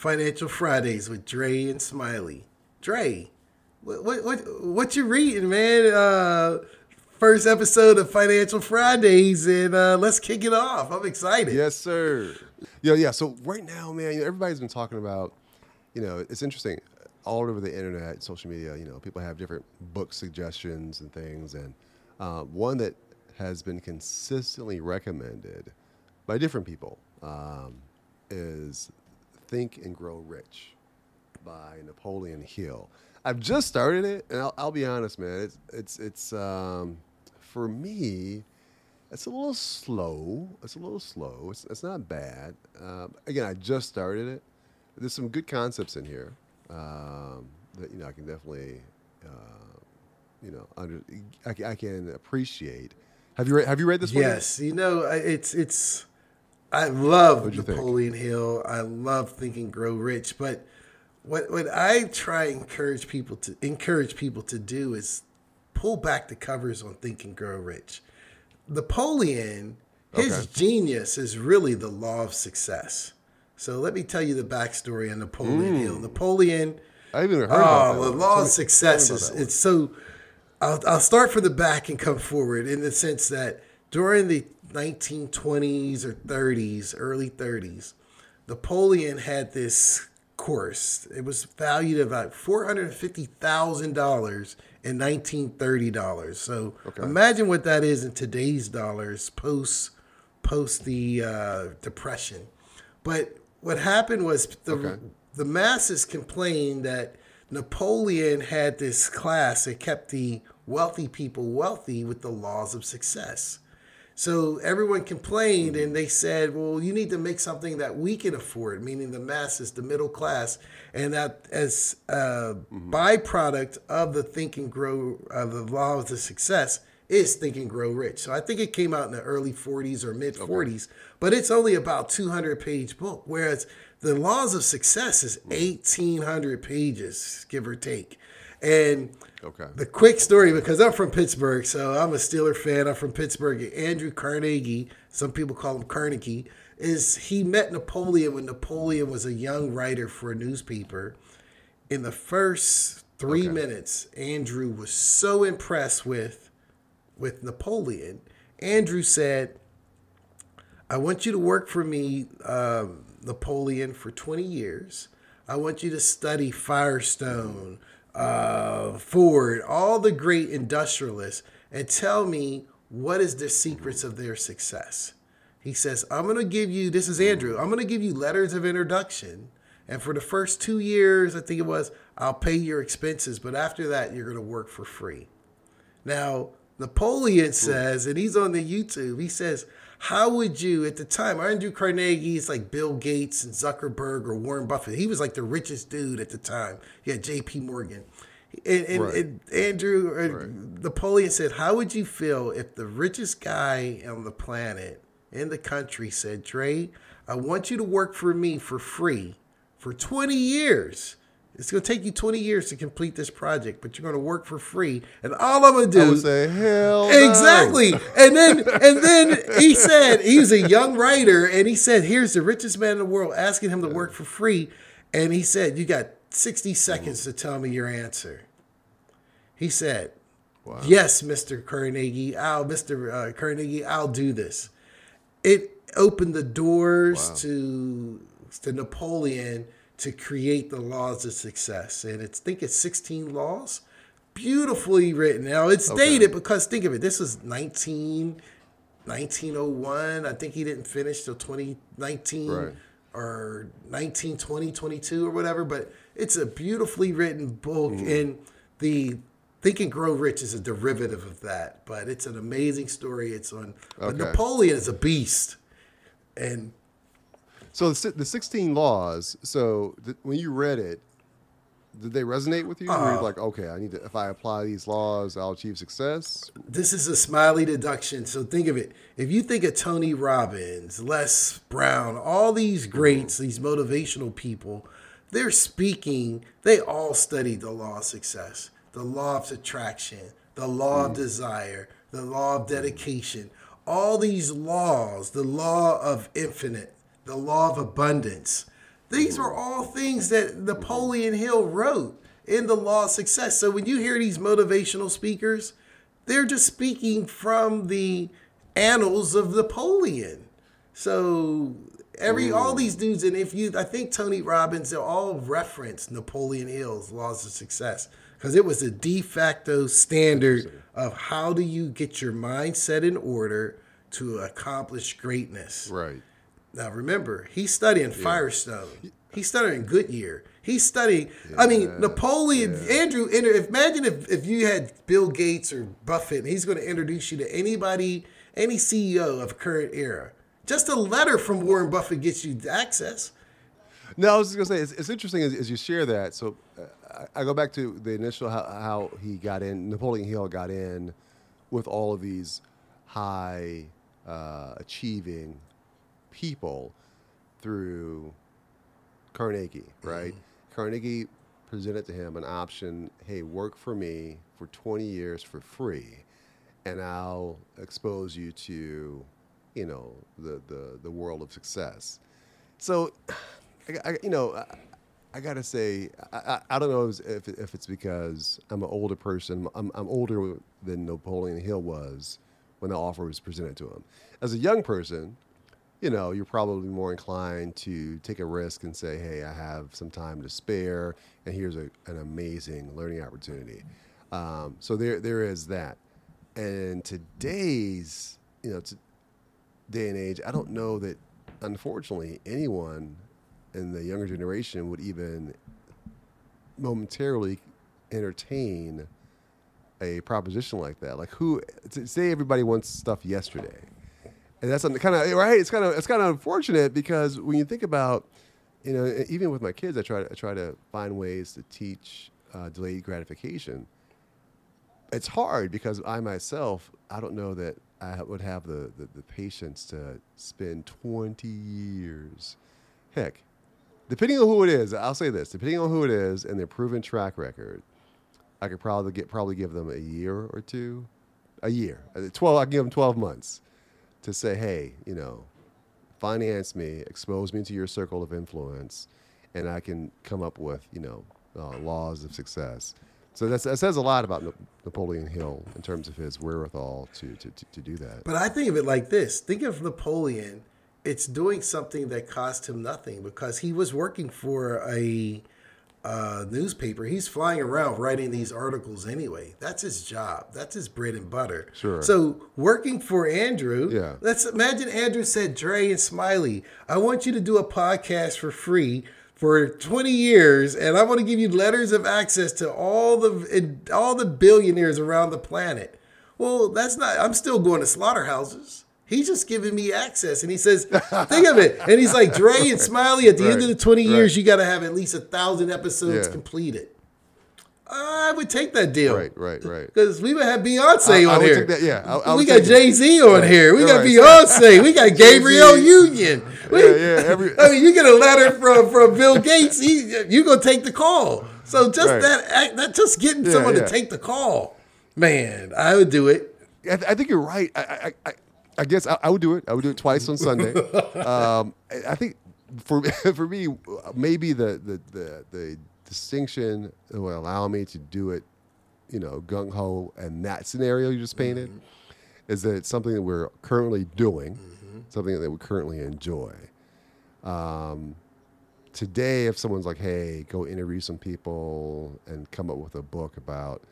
Financial Fridays with Dre and Smiley. Dre, what what what, what you reading, man? Uh, first episode of Financial Fridays, and uh, let's kick it off. I'm excited. Yes, sir. Yeah, yeah. So right now, man, you know, everybody's been talking about. You know, it's interesting. All over the internet, social media, you know, people have different book suggestions and things, and uh, one that has been consistently recommended by different people um, is Think and Grow Rich by Napoleon Hill. I've just started it, and I'll, I'll be honest, man. It's it's it's um, for me. It's a little slow. It's a little slow. It's, it's not bad. Um, again, I just started it. There's some good concepts in here um, that you know I can definitely uh, you know under I, I can appreciate. Have you read, have you read this one? Yes, you know it's it's. I love Napoleon think? Hill. I love Think and Grow Rich, but what what I try encourage people to encourage people to do is pull back the covers on Think and Grow Rich. Napoleon, his okay. genius is really the law of success. So let me tell you the backstory on Napoleon mm. Hill. Napoleon. I haven't heard. Oh, the law of success is it's so. I'll, I'll start from the back and come forward in the sense that during the 1920s or 30s, early 30s, Napoleon had this course. It was valued at about four hundred and fifty thousand dollars in nineteen thirty dollars. So okay. imagine what that is in today's dollars post post the uh, depression. But what happened was the okay. the masses complained that Napoleon had this class that kept the wealthy people wealthy with the laws of success. So everyone complained and they said, well, you need to make something that we can afford, meaning the masses, the middle class. And that as a mm-hmm. byproduct of the think and grow, of the law of the success is think and grow rich. So I think it came out in the early 40s or mid 40s, okay. but it's only about 200 page book. Whereas the laws of success is 1800 pages, give or take. And okay. the quick story, because I'm from Pittsburgh, so I'm a Steeler fan. I'm from Pittsburgh. Andrew Carnegie, some people call him Carnegie, is he met Napoleon when Napoleon was a young writer for a newspaper. In the first three okay. minutes, Andrew was so impressed with with Napoleon. Andrew said, "I want you to work for me, um, Napoleon, for 20 years. I want you to study Firestone." Uh, Ford, all the great industrialists, and tell me what is the secrets of their success. He says, I'm going to give you, this is Andrew, I'm going to give you letters of introduction. And for the first two years, I think it was, I'll pay your expenses. But after that, you're going to work for free. Now, Napoleon says, and he's on the YouTube, he says, how would you at the time? Andrew Carnegie is like Bill Gates and Zuckerberg or Warren Buffett. He was like the richest dude at the time. He had J.P. Morgan. And, and, right. and Andrew uh, right. Napoleon said, "How would you feel if the richest guy on the planet in the country said, Dre, I want you to work for me for free for 20 years." It's going to take you 20 years to complete this project, but you're going to work for free. And all I'm going to do I would say, hell Exactly. No. and then and then he said, he was a young writer, and he said, here's the richest man in the world asking him to work for free. And he said, you got 60 seconds to tell me your answer. He said, wow. yes, Mr. Carnegie, I'll, Mr. Uh, Carnegie, I'll do this. It opened the doors wow. to, to Napoleon – to create the laws of success. And it's I think it's 16 laws. Beautifully written. Now it's okay. dated because think of it, this was 19 1901. I think he didn't finish till 2019 right. or 1920, 22 or whatever, but it's a beautifully written book mm. and the Think and Grow Rich is a derivative of that, but it's an amazing story. It's on okay. Napoleon is a beast. And so the, the 16 laws. So th- when you read it, did they resonate with you? Uh, you like, okay, I need to. If I apply these laws, I'll achieve success. This is a smiley deduction. So think of it. If you think of Tony Robbins, Les Brown, all these greats, mm-hmm. these motivational people, they're speaking. They all studied the law of success, the law of attraction, the law mm-hmm. of desire, the law of dedication. All these laws, the law of infinite, the law of abundance. These were all things that Napoleon Hill wrote in the Law of Success. So when you hear these motivational speakers, they're just speaking from the annals of Napoleon. So every all these dudes, and if you, I think Tony Robbins, they all reference Napoleon Hill's Laws of Success because it was a de facto standard of how do you get your mindset in order to accomplish greatness. Right. Now remember, he's studying Firestone. He's studying Goodyear. He's studying. I mean, Napoleon. Andrew. Imagine if if you had Bill Gates or Buffett, and he's going to introduce you to anybody, any CEO of current era. Just a letter from Warren Buffett gets you access. No, I was just gonna say it's, it's interesting as, as you share that. So uh, I, I go back to the initial how, how he got in. Napoleon Hill got in with all of these high uh, achieving people through Carnegie, mm-hmm. right? Carnegie presented to him an option: Hey, work for me for 20 years for free, and I'll expose you to, you know, the the the world of success. So, I, I, you know, I, I gotta say, I, I, I don't know if, if it's because I'm an older person. I'm, I'm older than Napoleon Hill was when the offer was presented to him. As a young person, you know, you're probably more inclined to take a risk and say, "Hey, I have some time to spare, and here's a, an amazing learning opportunity." Um, so there, there is that. And today's, you know, t- day and age, I don't know that, unfortunately, anyone in the younger generation would even momentarily entertain a proposition like that. Like, who? Say everybody wants stuff yesterday and that's kind of right. It's kind of it's kind of unfortunate because when you think about, you know, even with my kids, I try to I try to find ways to teach uh, delayed gratification. It's hard because I myself I don't know that I would have the, the, the patience to spend twenty years. Heck, depending on who it is, I'll say this: depending on who it is and their proven track record, I could probably get probably give them a year or two, a year, Uh, twelve. I give them twelve months to say, hey, you know, finance me, expose me to your circle of influence, and I can come up with, you know, uh, laws of success. So that says a lot about Napoleon Hill in terms of his wherewithal to, to, to, to do that. But I think of it like this: think of Napoleon. It's doing something that cost him nothing because he was working for a uh, newspaper. He's flying around writing these articles anyway. That's his job. That's his bread and butter. Sure. So working for Andrew, Yeah. Let's imagine Andrew said, "Dre and Smiley, I want you to do a podcast for free." For 20 years, and I want to give you letters of access to all the all the billionaires around the planet. Well, that's not. I'm still going to slaughterhouses. He's just giving me access, and he says, "Think of it." And he's like, "Dre and Smiley, at the end of the Right, 20 years, right. you got to have at least a thousand episodes Yeah. completed." I would take that deal. Right, right, right. Because we would have Beyonce I- I on would here. that, yeah, I- I we got. Jay Z on here. We got right. Beyonce. We got Gabrielle. Union. We- Yeah, yeah, every- I mean, you get a letter from from Bill Gates. He, you gonna take the call. So just Right. that that just getting Yeah, someone to take the call, man, I would do it. I, th- I think you're right. I, I, I, guess I, I would do it. I would do it twice on Sunday. um, I, I think for for me, maybe the the the, the distinction that will allow me to do it, you know, gung ho, and that scenario you just painted, is that it's something that we're currently doing, something that we currently enjoy. Um, today, if someone's like, "Hey, go interview some people and come up with a book about,"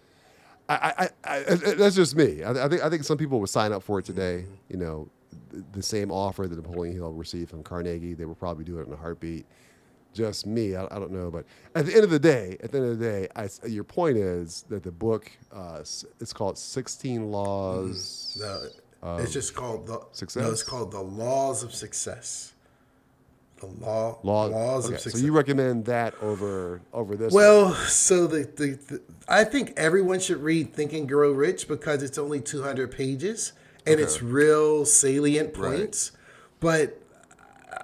I, I, I, that's just me. I, I think I think some people would sign up for it today. You know, the, the same offer that Napoleon Hill received from Carnegie, they would probably do it in a heartbeat. Just me, I, I don't know, but at the end of the day, at the end of the day, I, your point is that the book uh, it's called Sixteen Laws. No, it's just called the success? No, it's called the laws of success. The law Law- laws okay, of So you recommend that over over this? one? Well, so the, the, the I think everyone should read Think and Grow Rich because it's only 200 pages and it's real salient Right. points. But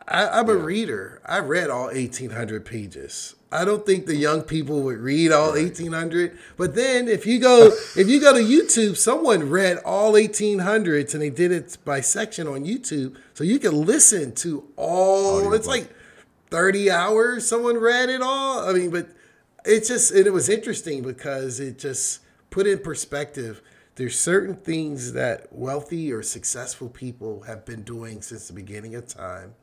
I, I'm a reader. I read all 1,800 pages. I don't think the young people would read all 1,800. But then if you go if you go to YouTube, someone read all 1,800s and they did it by section on YouTube, so you can listen to all. It's like 30 hours someone read it all. I mean, but it's just it was interesting because it just put in perspective there's certain things that wealthy or successful people have been doing since the beginning of time.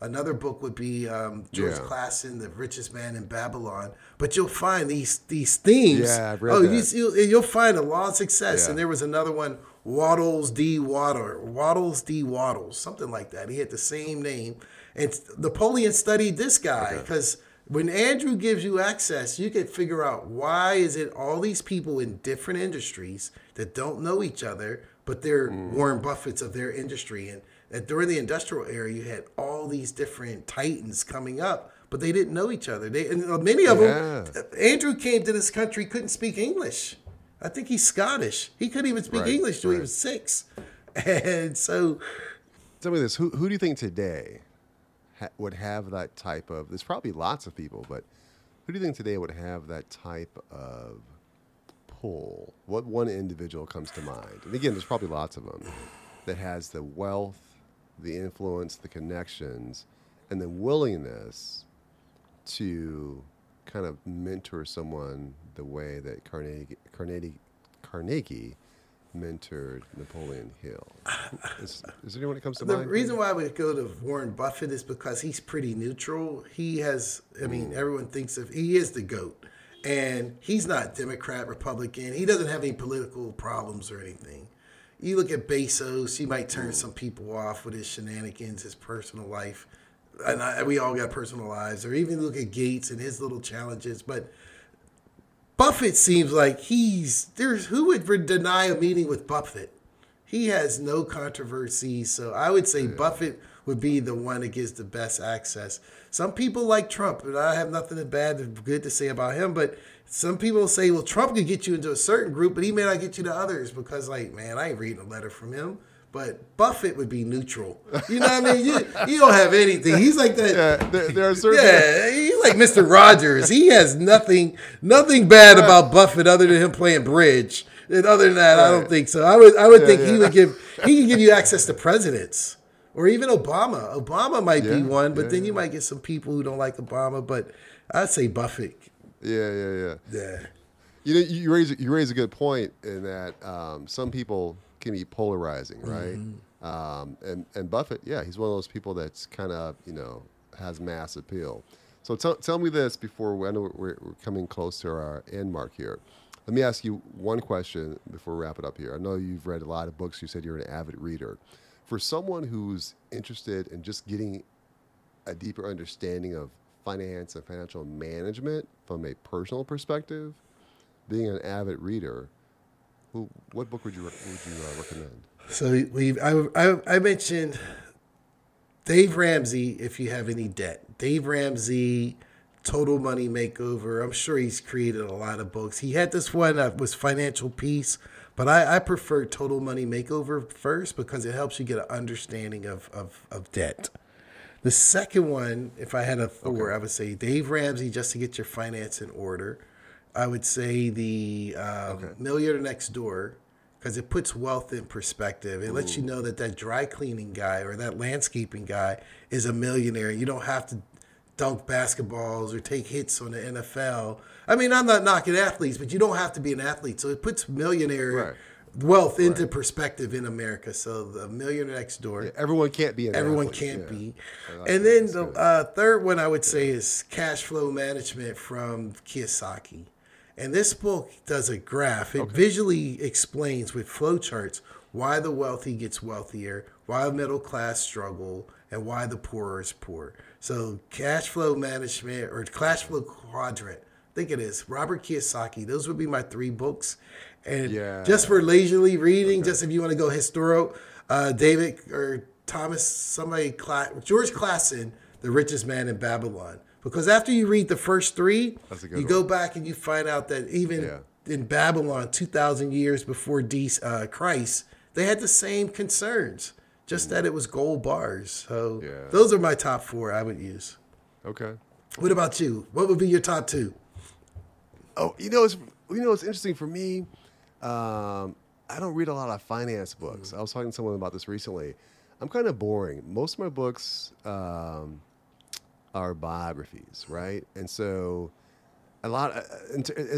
Another book would be um, George yeah. Clason, The Richest Man in Babylon. But you'll find these these themes. Yeah, I've read oh, that. You, will find a lot of success. Yeah. And there was another one, Waddles D. Waddle, Waddles D. Waddles, something like that. He had the same name. And Napoleon studied this guy because okay. when Andrew gives you access, you can figure out why is it all these people in different industries that don't know each other, but they're mm. Warren Buffett's of their industry. And that during the industrial era, you had all these different titans coming up, but they didn't know each other. They and uh, many of yeah. them. Andrew came to this country, couldn't speak English. I think he's Scottish. He couldn't even speak right, English till right. he was six, and so. Tell me this: Who who do you think today ha- would have that type of? There's probably lots of people, but who do you think today would have that type of pull? What one individual comes to mind? And again, there's probably lots of them that has the wealth the influence, the connections, and the willingness to kind of mentor someone the way that Carnegie, Carnegie, Carnegie mentored Napoleon Hill. Is, is there anyone that comes to the mind? The reason why I would go to Warren Buffett is because he's pretty neutral. He has, I mean, mm. everyone thinks of, he is the GOAT. And he's not Democrat, Republican. He doesn't have any political problems or anything you look at Bezos, he might turn some people off with his shenanigans, his personal life. And I, we all got personal lives. Or even look at Gates and his little challenges. But Buffett seems like he's there's who would deny a meeting with Buffett? He has no controversy. So I would say yeah. Buffett would be the one that gives the best access. Some people like Trump, and I have nothing bad or good to say about him, but some people say, well, Trump could get you into a certain group, but he may not get you to others because, like, man, I ain't reading a letter from him. But Buffett would be neutral. You know what I mean? You, you don't have anything. He's like that. Yeah, there, there are certain. Yeah, he's like Mr. Rogers. He has nothing, nothing bad about Buffett other than him playing bridge. And other than that, right. I don't think so. I would, I would yeah, think yeah. he would give, he can give you access to presidents or even Obama. Obama might yeah, be one, but yeah, then you might get some people who don't like Obama. But I'd say Buffett. Yeah, yeah, yeah. Yeah. You know, you raise you raise a good point in that um, some people can be polarizing, right? Mm-hmm. Um, and and Buffett, yeah, he's one of those people that's kind of you know has mass appeal. So tell tell me this before we, I know we're, we're coming close to our end mark here. Let me ask you one question before we wrap it up here. I know you've read a lot of books. You said you're an avid reader for someone who's interested in just getting a deeper understanding of finance and financial management from a personal perspective, being an avid reader, who, what book would you would you uh, recommend? So we I, I, I mentioned Dave Ramsey. If you have any debt, Dave Ramsey, Total Money Makeover. I'm sure he's created a lot of books. He had this one that was Financial Peace but I, I prefer Total Money Makeover first because it helps you get an understanding of, of, of debt. The second one, if I had a Thor, okay. I would say Dave Ramsey just to get your finance in order. I would say the um, okay. Millionaire Next Door because it puts wealth in perspective. It Ooh. lets you know that that dry cleaning guy or that landscaping guy is a millionaire. You don't have to dunk basketballs or take hits on the NFL I mean, I'm not knocking athletes, but you don't have to be an athlete. So it puts millionaire right. wealth into right. perspective in America. So the millionaire next door. Yeah, everyone can't be an Everyone athlete. can't yeah. be. And then the uh, third one I would say is cash flow management from Kiyosaki. And this book does a graph. It okay. visually explains with flowcharts why the wealthy gets wealthier, why the middle class struggle, and why the poor is poor. So cash flow management or cash flow quadrant think it is Robert Kiyosaki. Those would be my three books. And yeah. just for leisurely reading, okay. just if you want to go historical, uh, David or Thomas, somebody, George Clason, The Richest Man in Babylon. Because after you read the first three, you one. go back and you find out that even yeah. in Babylon, 2,000 years before D, uh, Christ, they had the same concerns, just that it was gold bars. So yeah. those are my top four I would use. Okay. What about you? What would be your top two? Oh, you know, it's you know, it's interesting for me. Um, I don't read a lot of finance books. Mm. I was talking to someone about this recently. I'm kind of boring. Most of my books, um, are biographies, right? And so, a lot uh,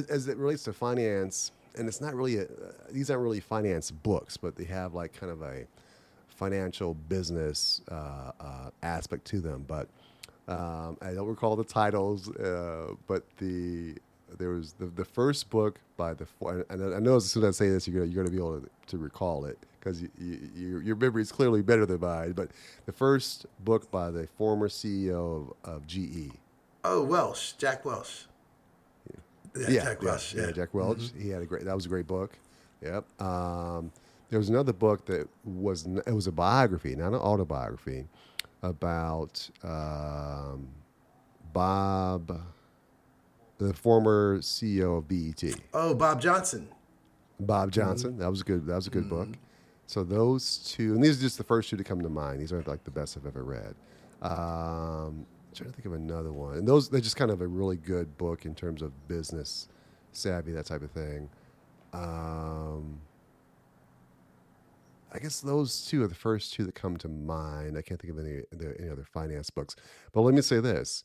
as it relates to finance, and it's not really a, these aren't really finance books, but they have like kind of a financial business uh, uh, aspect to them. But um, I don't recall the titles, uh, but the there was the, the first book by the and I know as soon as I say this, you're gonna, you're going to be able to, to recall it because you, you, your memory is clearly better than mine. But the first book by the former CEO of, of GE. Oh, Welch, Jack Welch. Yeah, yeah Jack Welch. Yeah, yeah Jack Welch. Mm-hmm. He had a great. That was a great book. Yep. Um, there was another book that was it was a biography, not an autobiography, about um, Bob, the former CEO of BET. Oh, Bob Johnson. Bob Johnson. Mm-hmm. That was good. That was a good mm-hmm. book. So those two, and these are just the first two to come to mind. These aren't like the best I've ever read. Um, I'm trying to think of another one, and those they're just kind of a really good book in terms of business savvy, that type of thing. Um, I guess those two are the first two that come to mind. I can't think of any any other finance books. But let me say this: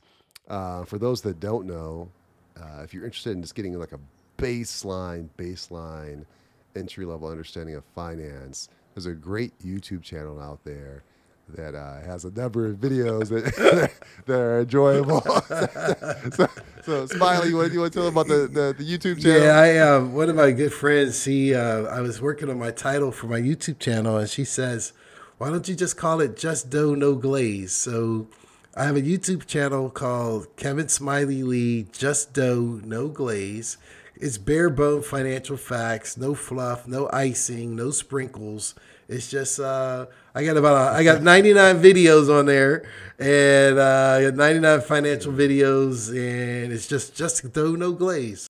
uh, for those that don't know, uh, if you're interested in just getting like a baseline, baseline entry level understanding of finance, there's a great YouTube channel out there that uh, has a number of videos that, that are enjoyable. so, so, Smiley, you want, you want to tell about the, the, the YouTube channel? Yeah, I uh, one of my good friends. She, uh, I was working on my title for my YouTube channel, and she says, "Why don't you just call it Just Dough No Glaze?" So. I have a YouTube channel called Kevin Smiley Lee, Just Dough, No Glaze. It's bare bone financial facts, no fluff, no icing, no sprinkles. It's just uh, I got about a, I got 99 videos on there, and uh, I got 99 financial videos, and it's just just dough no glaze.